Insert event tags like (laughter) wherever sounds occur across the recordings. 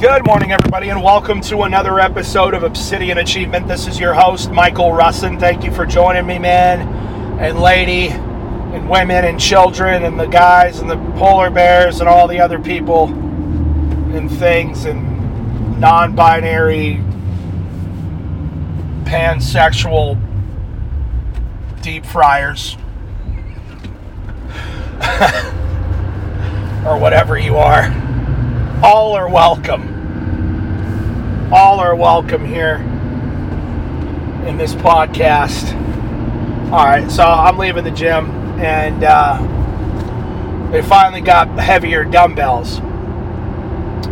Good morning, everybody, and welcome to another episode of Obsidian Achievement. This is your host, Michael Russin. Thank you for joining me, man, and lady, and women, and children, and the guys, and the polar bears, and all the other people, and things, and non binary, pansexual deep fryers. (laughs) or whatever you are. All are welcome. All are welcome here in this podcast. All right, so I'm leaving the gym, and uh, they finally got heavier dumbbells.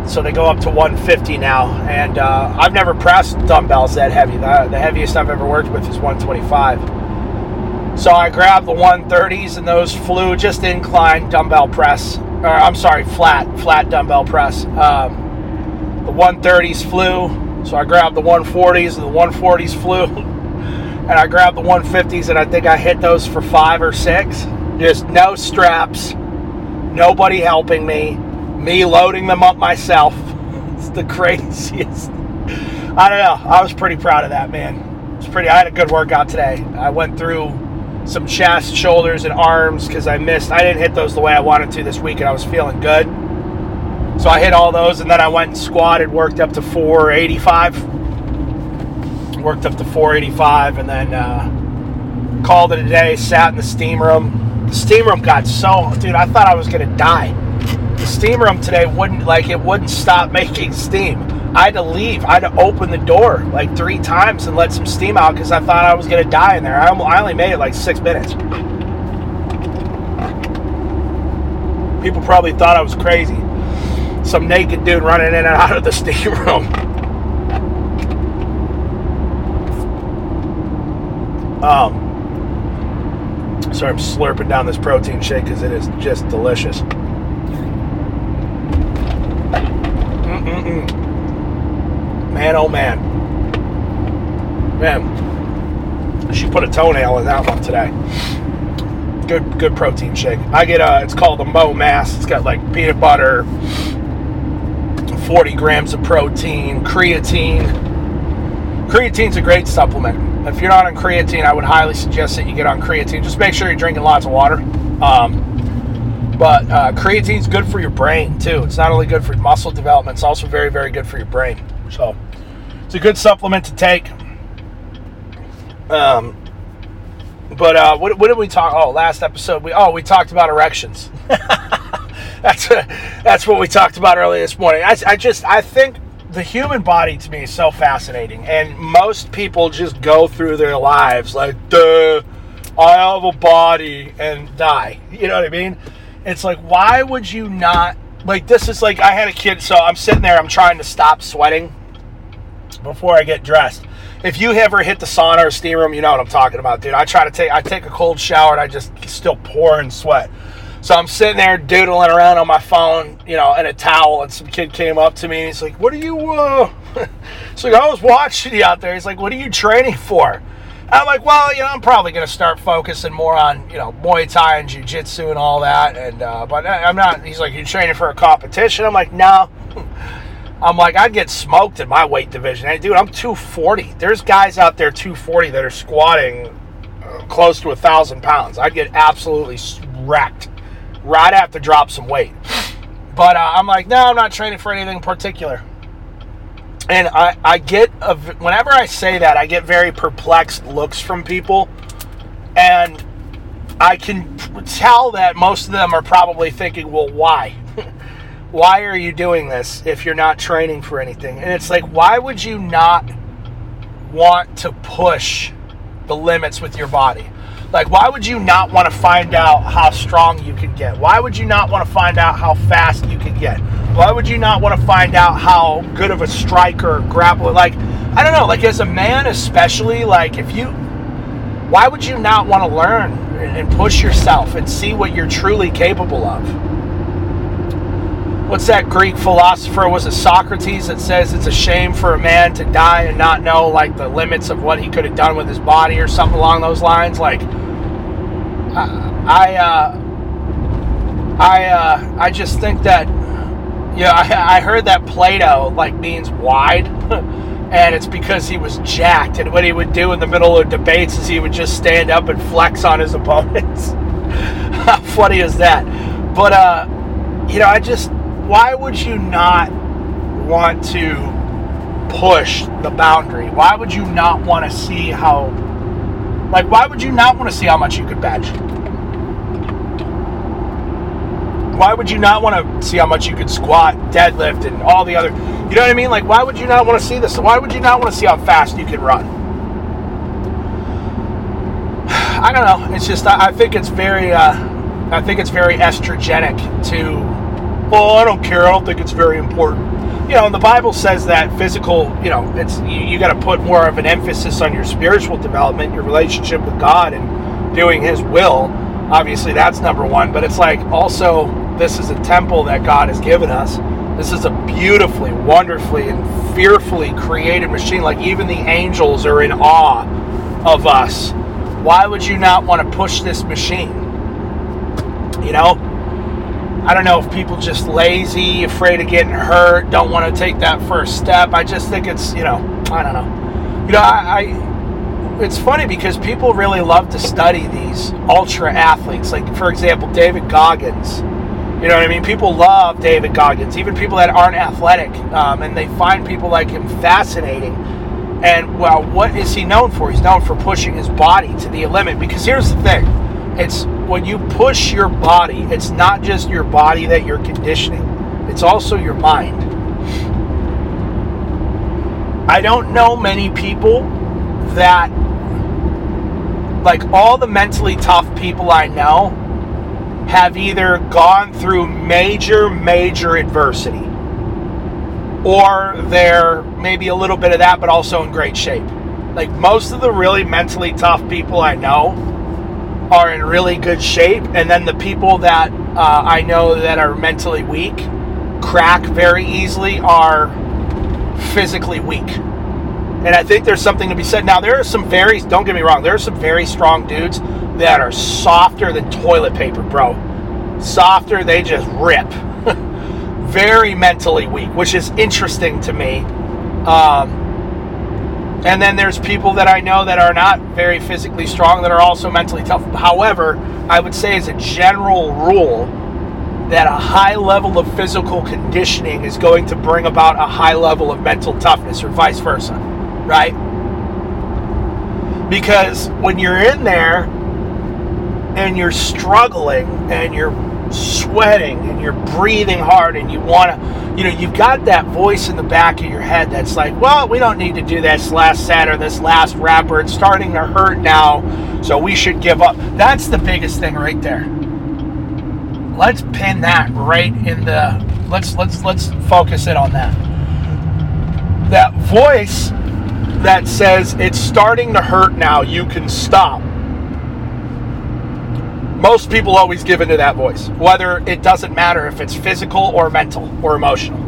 So they go up to 150 now, and uh, I've never pressed dumbbells that heavy. The, the heaviest I've ever worked with is 125. So I grabbed the 130s, and those flew just incline dumbbell press. Or I'm sorry, flat, flat dumbbell press. Um, the 130s flew, so I grabbed the 140s, and the 140s flew, (laughs) and I grabbed the 150s, and I think I hit those for five or six. Just no straps, nobody helping me, me loading them up myself. (laughs) It's the craziest. I don't know. I was pretty proud of that, man. It's pretty. I had a good workout today. I went through some chest, shoulders, and arms because I missed. I didn't hit those the way I wanted to this week, and I was feeling good. So I hit all those, and then I went and squatted, worked up to 485. Worked up to 485, and then uh, called it a day. Sat in the steam room. The steam room got so, dude. I thought I was gonna die. The steam room today wouldn't like it wouldn't stop (laughs) making steam. I had to leave. I had to open the door like three times and let some steam out because I thought I was gonna die in there. I only made it like six minutes. People probably thought I was crazy some naked dude running in and out of the steam room. Um, sorry, I'm slurping down this protein shake because it is just delicious. Mm-mm-mm. Man, oh man, man, she put a toenail in that one today. Good, good protein shake. I get a. It's called a Mo Mass. It's got like peanut butter, 40 grams of protein, creatine. Creatine's a great supplement. If you're not on creatine, I would highly suggest that you get on creatine. Just make sure you're drinking lots of water. Um, but uh, creatine's good for your brain too. It's not only good for muscle development; it's also very, very good for your brain. So, it's a good supplement to take. Um, but uh, what, what, did we talk? Oh, last episode we oh we talked about erections. (laughs) that's that's what we talked about earlier this morning. I, I just I think the human body to me is so fascinating, and most people just go through their lives like, "Duh, I have a body," and die. You know what I mean? It's like, why would you not? Like, this is like I had a kid, so I'm sitting there, I'm trying to stop sweating before I get dressed. If you ever hit the sauna or steam room, you know what I'm talking about, dude. I try to take I take a cold shower and I just still pour in sweat. So I'm sitting there doodling around on my phone, you know, in a towel, and some kid came up to me and he's like, "What are you?" Uh? (laughs) it's like I was watching you out there. He's like, "What are you training for?" I'm like, "Well, you know, I'm probably going to start focusing more on, you know, Muay Thai and Jiu Jitsu and all that." And uh, but I'm not. He's like, "You're training for a competition?" I'm like, "No." (laughs) I'm like, I'd get smoked in my weight division. Hey, dude, I'm 240. There's guys out there 240 that are squatting uh, close to a thousand pounds. I'd get absolutely wrecked right to drop some weight. But uh, I'm like, no, I'm not training for anything particular. And I, I get, a, whenever I say that, I get very perplexed looks from people. And I can tell that most of them are probably thinking, well, why? (laughs) why are you doing this if you're not training for anything? And it's like, why would you not want to push the limits with your body? Like, why would you not want to find out how strong you can get? Why would you not want to find out how fast you can get? Why would you not want to find out how good of a striker, grappler? Like, I don't know. Like, as a man, especially, like, if you, why would you not want to learn and push yourself and see what you're truly capable of? What's that Greek philosopher? Was it Socrates that says it's a shame for a man to die and not know like the limits of what he could have done with his body or something along those lines? Like, I, uh, I, uh, I just think that Yeah, (laughs) I, I heard that Plato like means wide, (laughs) and it's because he was jacked. And what he would do in the middle of debates is he would just stand up and flex on his (laughs) opponents. How funny is that? But uh, you know, I just why would you not want to push the boundary? Why would you not want to see how like why would you not want to see how much you could bench? why would you not want to see how much you could squat, deadlift, and all the other? You know what I mean? Like, why would you not want to see this? Why would you not want to see how fast you can run? (sighs) I don't know. It's just I, I think it's very, uh, I think it's very estrogenic to. Well, I don't care. I don't think it's very important. You know, and the Bible says that physical. You know, it's you, you got to put more of an emphasis on your spiritual development, your relationship with God, and doing His will. Obviously, that's number one. But it's like also this is a temple that God has given us. This is a beautifully, wonderfully, and fearfully created machine. Like even the angels are in awe of us. Why would you not want to push this machine? You know? I don't know if people just lazy, afraid of getting hurt, don't want to take that first step. I just think it's, you know, I don't know. You know, I, I it's funny because people really love to study these ultra athletes. Like, for example, David Goggins you know what I mean? People love David Goggins, even people that aren't athletic, um, and they find people like him fascinating. And well, what is he known for? He's known for pushing his body to the limit. Because here's the thing: it's when you push your body, it's not just your body that you're conditioning; it's also your mind. I don't know many people that, like all the mentally tough people I know, have either gone through major, major adversity or they're maybe a little bit of that, but also in great shape. Like most of the really mentally tough people I know are in really good shape, and then the people that uh, I know that are mentally weak, crack very easily, are physically weak. And I think there's something to be said. Now, there are some very, don't get me wrong, there are some very strong dudes that are softer than toilet paper, bro. Softer, they just rip. (laughs) Very mentally weak, which is interesting to me. Um, and then there's people that I know that are not very physically strong that are also mentally tough. However, I would say as a general rule that a high level of physical conditioning is going to bring about a high level of mental toughness or vice versa, right? Because when you're in there and you're struggling and you're sweating and you're breathing hard and you want to, you know, you've got that voice in the back of your head that's like, well, we don't need to do this last set or this last rapper. It's starting to hurt now, so we should give up. That's the biggest thing right there. Let's pin that right in the let's let's let's focus it on that. That voice that says it's starting to hurt now, you can stop most people always give into that voice, whether it doesn't matter if it's physical or mental or emotional.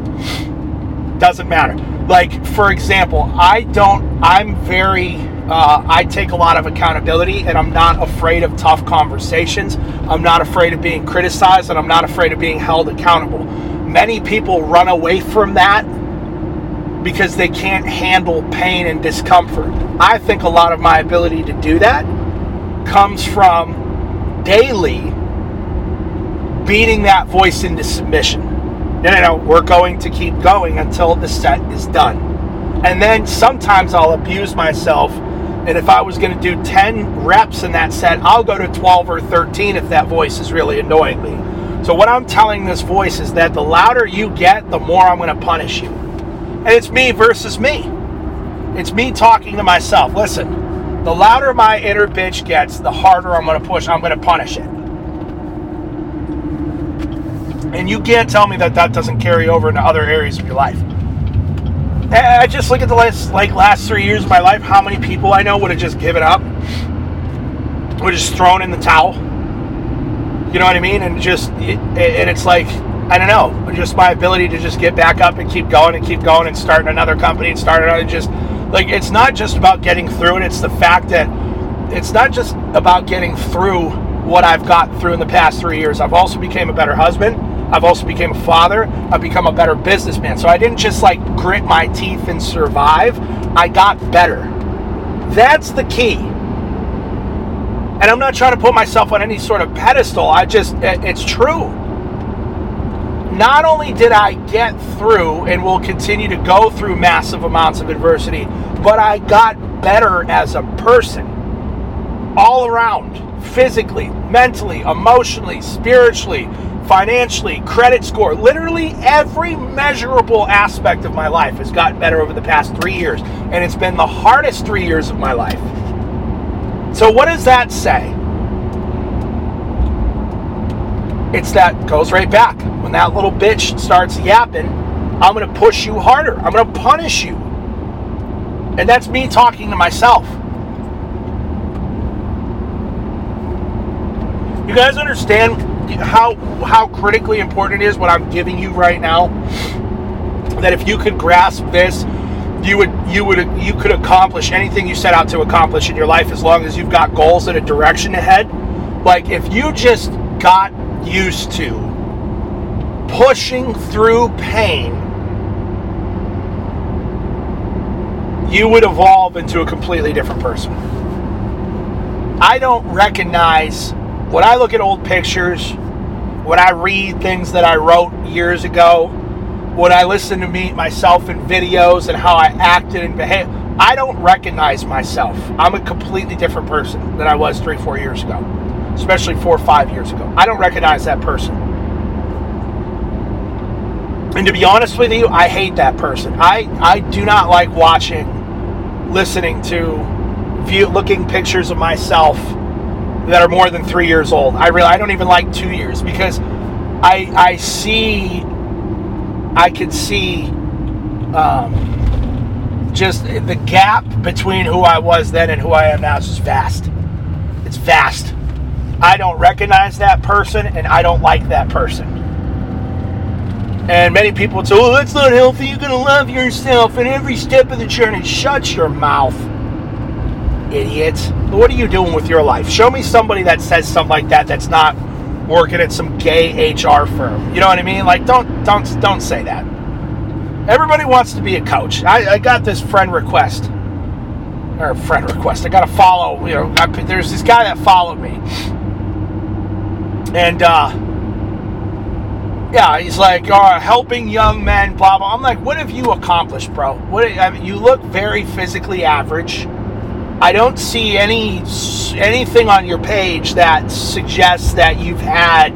Doesn't matter. Like, for example, I don't, I'm very, uh, I take a lot of accountability and I'm not afraid of tough conversations. I'm not afraid of being criticized and I'm not afraid of being held accountable. Many people run away from that because they can't handle pain and discomfort. I think a lot of my ability to do that comes from daily beating that voice into submission. No, no, no, we're going to keep going until the set is done. And then sometimes I'll abuse myself. And if I was going to do 10 reps in that set, I'll go to 12 or 13 if that voice is really annoying me. So, what I'm telling this voice is that the louder you get, the more I'm going to punish you. And it's me versus me. It's me talking to myself. Listen, the louder my inner bitch gets, the harder I'm going to push. I'm going to punish it. And you can't tell me that that doesn't carry over into other areas of your life. I just look at the last like last three years of my life. How many people I know would have just given up, would have just thrown in the towel. You know what I mean? And just and it's like I don't know, just my ability to just get back up and keep going and keep going and start another company and start another just like it's not just about getting through it it's the fact that it's not just about getting through what i've got through in the past three years i've also became a better husband I've also become a father. I've become a better businessman. So I didn't just like grit my teeth and survive. I got better. That's the key. And I'm not trying to put myself on any sort of pedestal. I just, it's true. Not only did I get through and will continue to go through massive amounts of adversity, but I got better as a person. All around physically, mentally, emotionally, spiritually, financially, credit score, literally every measurable aspect of my life has gotten better over the past three years. And it's been the hardest three years of my life. So, what does that say? It's that goes right back. When that little bitch starts yapping, I'm going to push you harder. I'm going to punish you. And that's me talking to myself. You guys understand how how critically important it is what I'm giving you right now? That if you could grasp this, you would you would you could accomplish anything you set out to accomplish in your life as long as you've got goals and a direction ahead. Like if you just got used to pushing through pain, you would evolve into a completely different person. I don't recognize when I look at old pictures, when I read things that I wrote years ago, when I listen to me myself in videos and how I acted and behaved, I don't recognize myself. I'm a completely different person than I was three, four years ago, especially four or five years ago. I don't recognize that person. And to be honest with you, I hate that person. I, I do not like watching, listening to, view, looking pictures of myself that are more than three years old. I really I don't even like two years because I I see I can see um, just the gap between who I was then and who I am now is just vast. It's vast. I don't recognize that person and I don't like that person. And many people say, "Oh, that's not healthy. You're gonna love yourself in every step of the journey." Shut your mouth idiot. What are you doing with your life? Show me somebody that says something like that that's not working at some gay HR firm. You know what I mean? Like, don't don't don't say that. Everybody wants to be a coach. I, I got this friend request, or friend request. I got to follow. You know, I, there's this guy that followed me, and uh, yeah, he's like, oh, helping young men, blah blah. I'm like, what have you accomplished, bro? What I mean, you look very physically average I don't see any anything on your page that suggests that you've had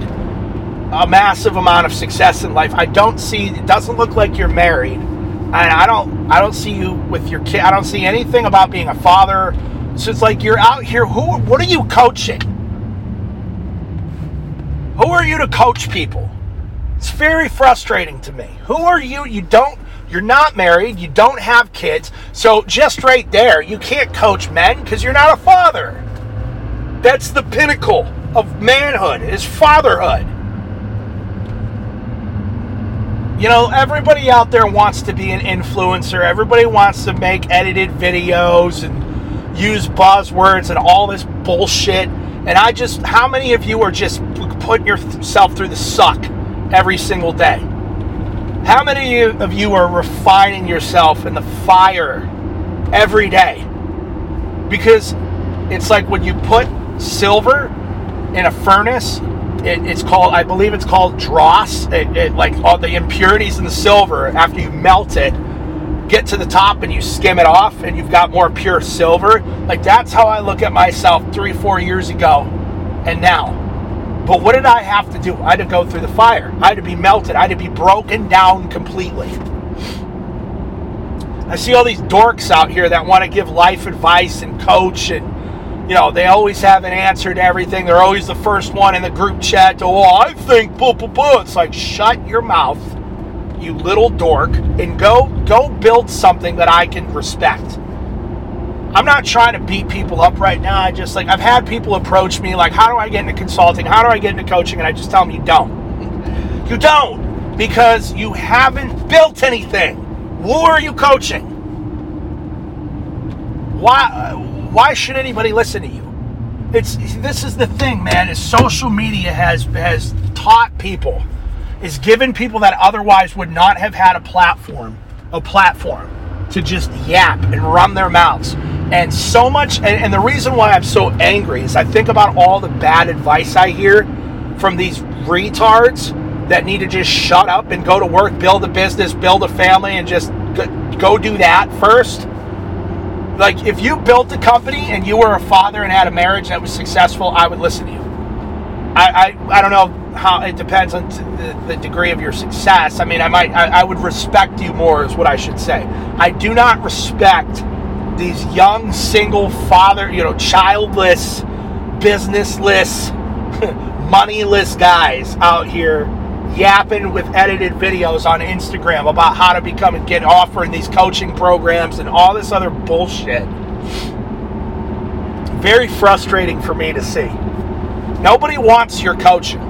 a massive amount of success in life. I don't see it doesn't look like you're married. And I don't I don't see you with your kid. I don't see anything about being a father. So it's like you're out here who what are you coaching? Who are you to coach people? It's very frustrating to me. Who are you? You don't you're not married, you don't have kids. So, just right there, you can't coach men because you're not a father. That's the pinnacle of manhood, is fatherhood. You know, everybody out there wants to be an influencer. Everybody wants to make edited videos and use buzzwords and all this bullshit. And I just, how many of you are just putting yourself through the suck every single day? How many of you are refining yourself in the fire every day? Because it's like when you put silver in a furnace, it, it's called, I believe it's called dross. It, it, like all the impurities in the silver, after you melt it, get to the top and you skim it off and you've got more pure silver. Like that's how I look at myself three, four years ago and now. But what did I have to do? I had to go through the fire. I had to be melted. I had to be broken down completely. I see all these dorks out here that want to give life advice and coach and you know, they always have an answer to everything. They're always the first one in the group chat to, oh, I think, blah, blah, blah. It's like, shut your mouth, you little dork, and go, go build something that I can respect. I'm not trying to beat people up right now. I just like I've had people approach me like, how do I get into consulting? How do I get into coaching? And I just tell them you don't. You don't because you haven't built anything. Who are you coaching? Why why should anybody listen to you? It's this is the thing, man, is social media has has taught people is given people that otherwise would not have had a platform, a platform to just yap and run their mouths. And so much, and, and the reason why I'm so angry is I think about all the bad advice I hear from these retards that need to just shut up and go to work, build a business, build a family, and just go do that first. Like, if you built a company and you were a father and had a marriage that was successful, I would listen to you. I, I, I don't know how it depends on the, the degree of your success. I mean, I might, I, I would respect you more, is what I should say. I do not respect these young single father, you know, childless, businessless, (laughs) moneyless guys out here yapping with edited videos on Instagram about how to become and get offering these coaching programs and all this other bullshit. Very frustrating for me to see. Nobody wants your coaching.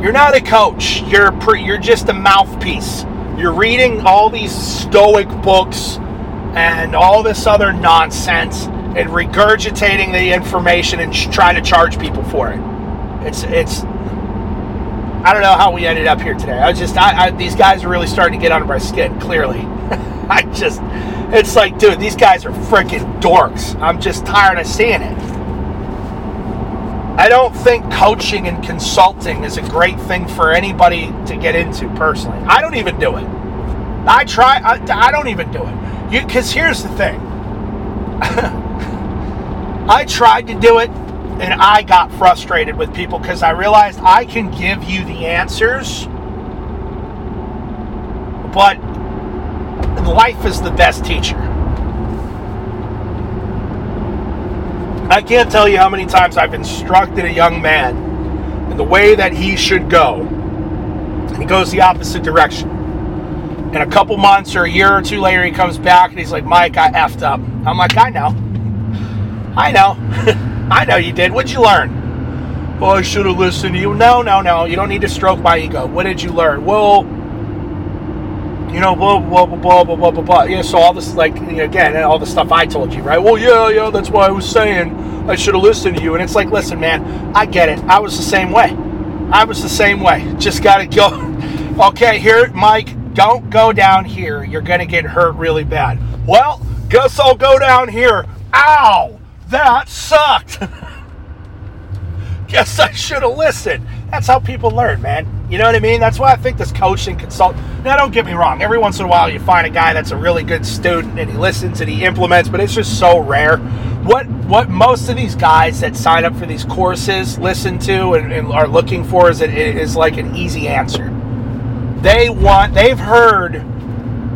You're not a coach. You're pre, you're just a mouthpiece. You're reading all these stoic books and all this other nonsense and regurgitating the information and trying to charge people for it. It's it's I don't know how we ended up here today. I was just, I, I, these guys are really starting to get under my skin. Clearly, (laughs) I just, it's like, dude, these guys are freaking dorks. I'm just tired of seeing it. I don't think coaching and consulting is a great thing for anybody to get into personally. I don't even do it. I try. I, I don't even do it. Because here's the thing. (laughs) I tried to do it and I got frustrated with people because I realized I can give you the answers, but life is the best teacher. I can't tell you how many times I've instructed a young man in the way that he should go, and he goes the opposite direction. And a couple months or a year or two later, he comes back and he's like, Mike, I effed up. I'm like, I know. I know. (laughs) I know you did. What'd you learn? Oh, I should have listened to you. No, no, no. You don't need to stroke my ego. What did you learn? Well, you know, blah, blah, blah, blah, blah, blah, blah, blah. Yeah, so all this, like, again, all the stuff I told you, right? Well, yeah, yeah, that's why I was saying I should have listened to you. And it's like, listen, man, I get it. I was the same way. I was the same way. Just got to go. (laughs) okay, here, Mike, don't go down here. You're going to get hurt really bad. Well, guess I'll go down here. Ow! that sucked. (laughs) Guess I should have listened. That's how people learn, man. You know what I mean? That's why I think this coaching consult. Now, don't get me wrong. Every once in a while, you find a guy that's a really good student and he listens and he implements, but it's just so rare. What what most of these guys that sign up for these courses listen to and, and are looking for is, it is like an easy answer. They want. They've heard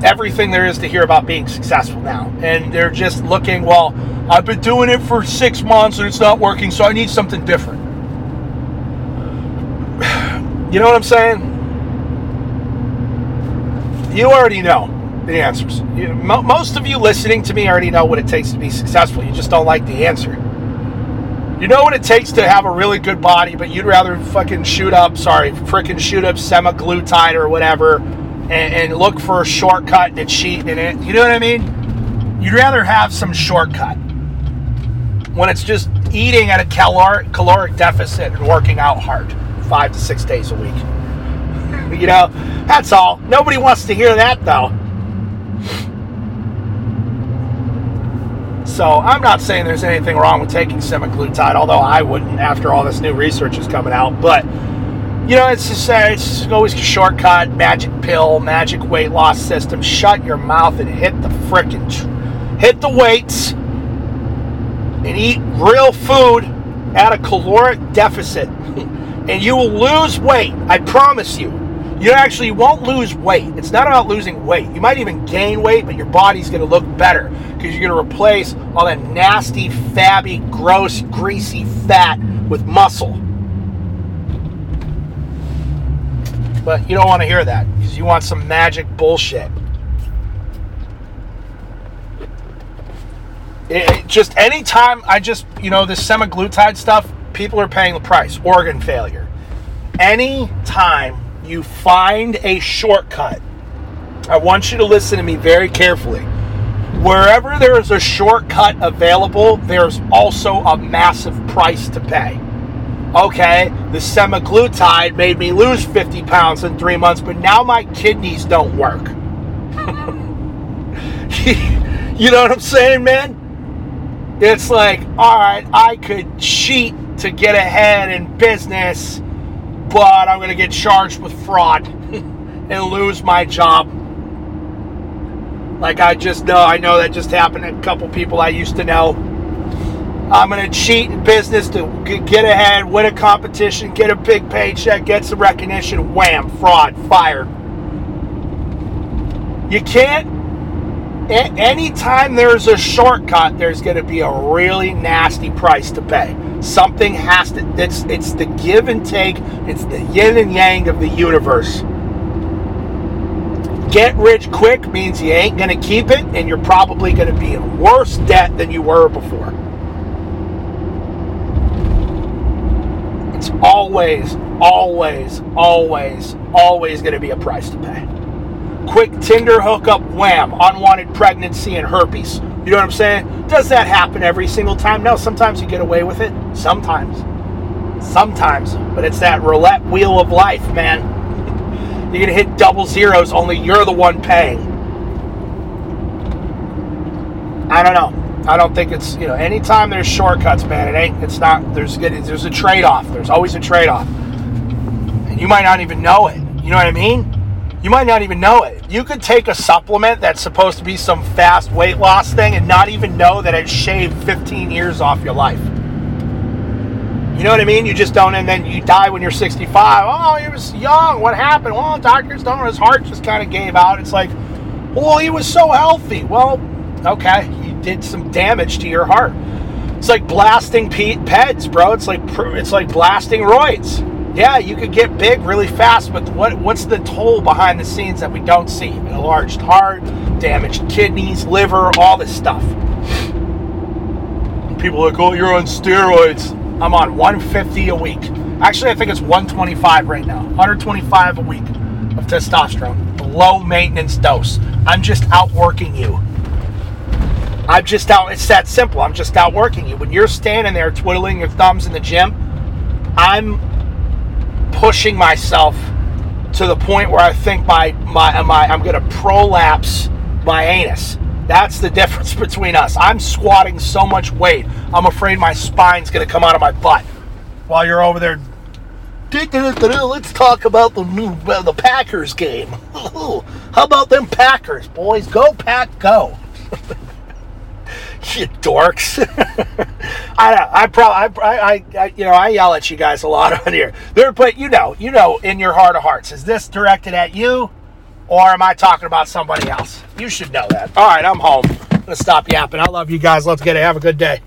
everything there is to hear about being successful now. And they're just looking, well, I've been doing it for six months and it's not working, so I need something different. (sighs) You know what I'm saying? You already know the answers. Most of you listening to me already know what it takes to be successful. You just don't like the answer. You know what it takes to have a really good body, but you'd rather fucking shoot up, sorry, freaking shoot up semaglutide or whatever and, and look for a shortcut and cheat in it. You know what I mean? You'd rather have some shortcut when it's just eating at a caloric, caloric deficit and working out hard five to six days a week. (laughs) you know, that's all. Nobody wants to hear that though. So I'm not saying there's anything wrong with taking semaglutide, although I wouldn't after all this new research is coming out. But you know, it's just uh, it's always a shortcut, magic pill, magic weight loss system. Shut your mouth and hit the frickin' tr- hit the weights and eat real food at a caloric deficit, (laughs) and you will lose weight. I promise you. You actually won't lose weight. It's not about losing weight. You might even gain weight, but your body's going to look better because you're going to replace all that nasty, fabby, gross, greasy fat with muscle. But you don't want to hear that because you want some magic bullshit. It, just anytime I just, you know, this semaglutide stuff, people are paying the price. Organ failure. Anytime you find a shortcut, I want you to listen to me very carefully. Wherever there is a shortcut available, there's also a massive price to pay. okay, the semaglutide made me lose 50 pounds in three months, but now my kidneys don't work. (laughs) you know what I'm saying, man? It's like, all right, I could cheat to get ahead in business, but I'm going to get charged with fraud (laughs) and lose my job. Like I just know, I know that just happened to a couple people I used to know. I'm going to cheat in business to get ahead, win a competition, get a big paycheck, get some recognition. Wham, fraud, fired. You can't anytime there's a shortcut, there's going to be a really nasty price to pay. Something has to. It's it's the give and take. It's the yin and yang of the universe. Get rich quick means you ain't going to keep it, and you're probably going to be in worse debt than you were before. It's always, always, always, always going to be a price to pay quick Tinder hookup, wham, unwanted pregnancy and herpes. You know what I'm saying? Does that happen every single time? No, sometimes you get away with it. Sometimes. Sometimes. But it's that roulette wheel of life, man. (laughs) You're going to hit double zeros, only you're the one paying. I don't know. I don't think it's, you know, anytime there's shortcuts, man, it ain't, it's not, there's, good there's a trade off. There's always a trade off. And you might not even know it. You know what I mean? You might not even know it. You could take a supplement that's supposed to be some fast weight loss thing and not even know that it shaved 15 years off your life. You know what I mean? You just don't, and then you die when you're 65. Oh, he was young. What happened? Well, doctors don't. His heart just kind of gave out. It's like, well, he was so healthy. Well, okay, you did some damage to your heart. It's like blasting peds, bro. It's like it's like blasting roids yeah, you could get big really fast, but what what's the toll behind the scenes that we don't see? Enlarged heart, damaged kidneys, liver, all this stuff. People are like, oh, you're on steroids. I'm on 150 a week. Actually, I think it's 125 right now. 125 a week of testosterone. Low maintenance dose. I'm just outworking you. I'm just out. It's that simple. I'm just outworking you. When you're standing there twiddling your thumbs in the gym, I'm pushing myself to the point where I think my my, my I'm going to prolapse my anus. That's the (laughs) difference between us. I'm squatting so much weight. I'm afraid my spine's going to come out of my butt while you're over there. Let's talk about the new the Packers game. (laughs) How about them Packers, boys? Go Pack, go! (laughs) you dorks. (laughs) I. I probably. I, I, I. You know. I yell at you guys a lot (laughs) on here. There, but you know. You know. In your heart of hearts, is this directed at you, or am I talking about somebody else? You should know that. All right. I'm home. I'm gonna stop yapping. I love you guys. Let's get it. Have a good day.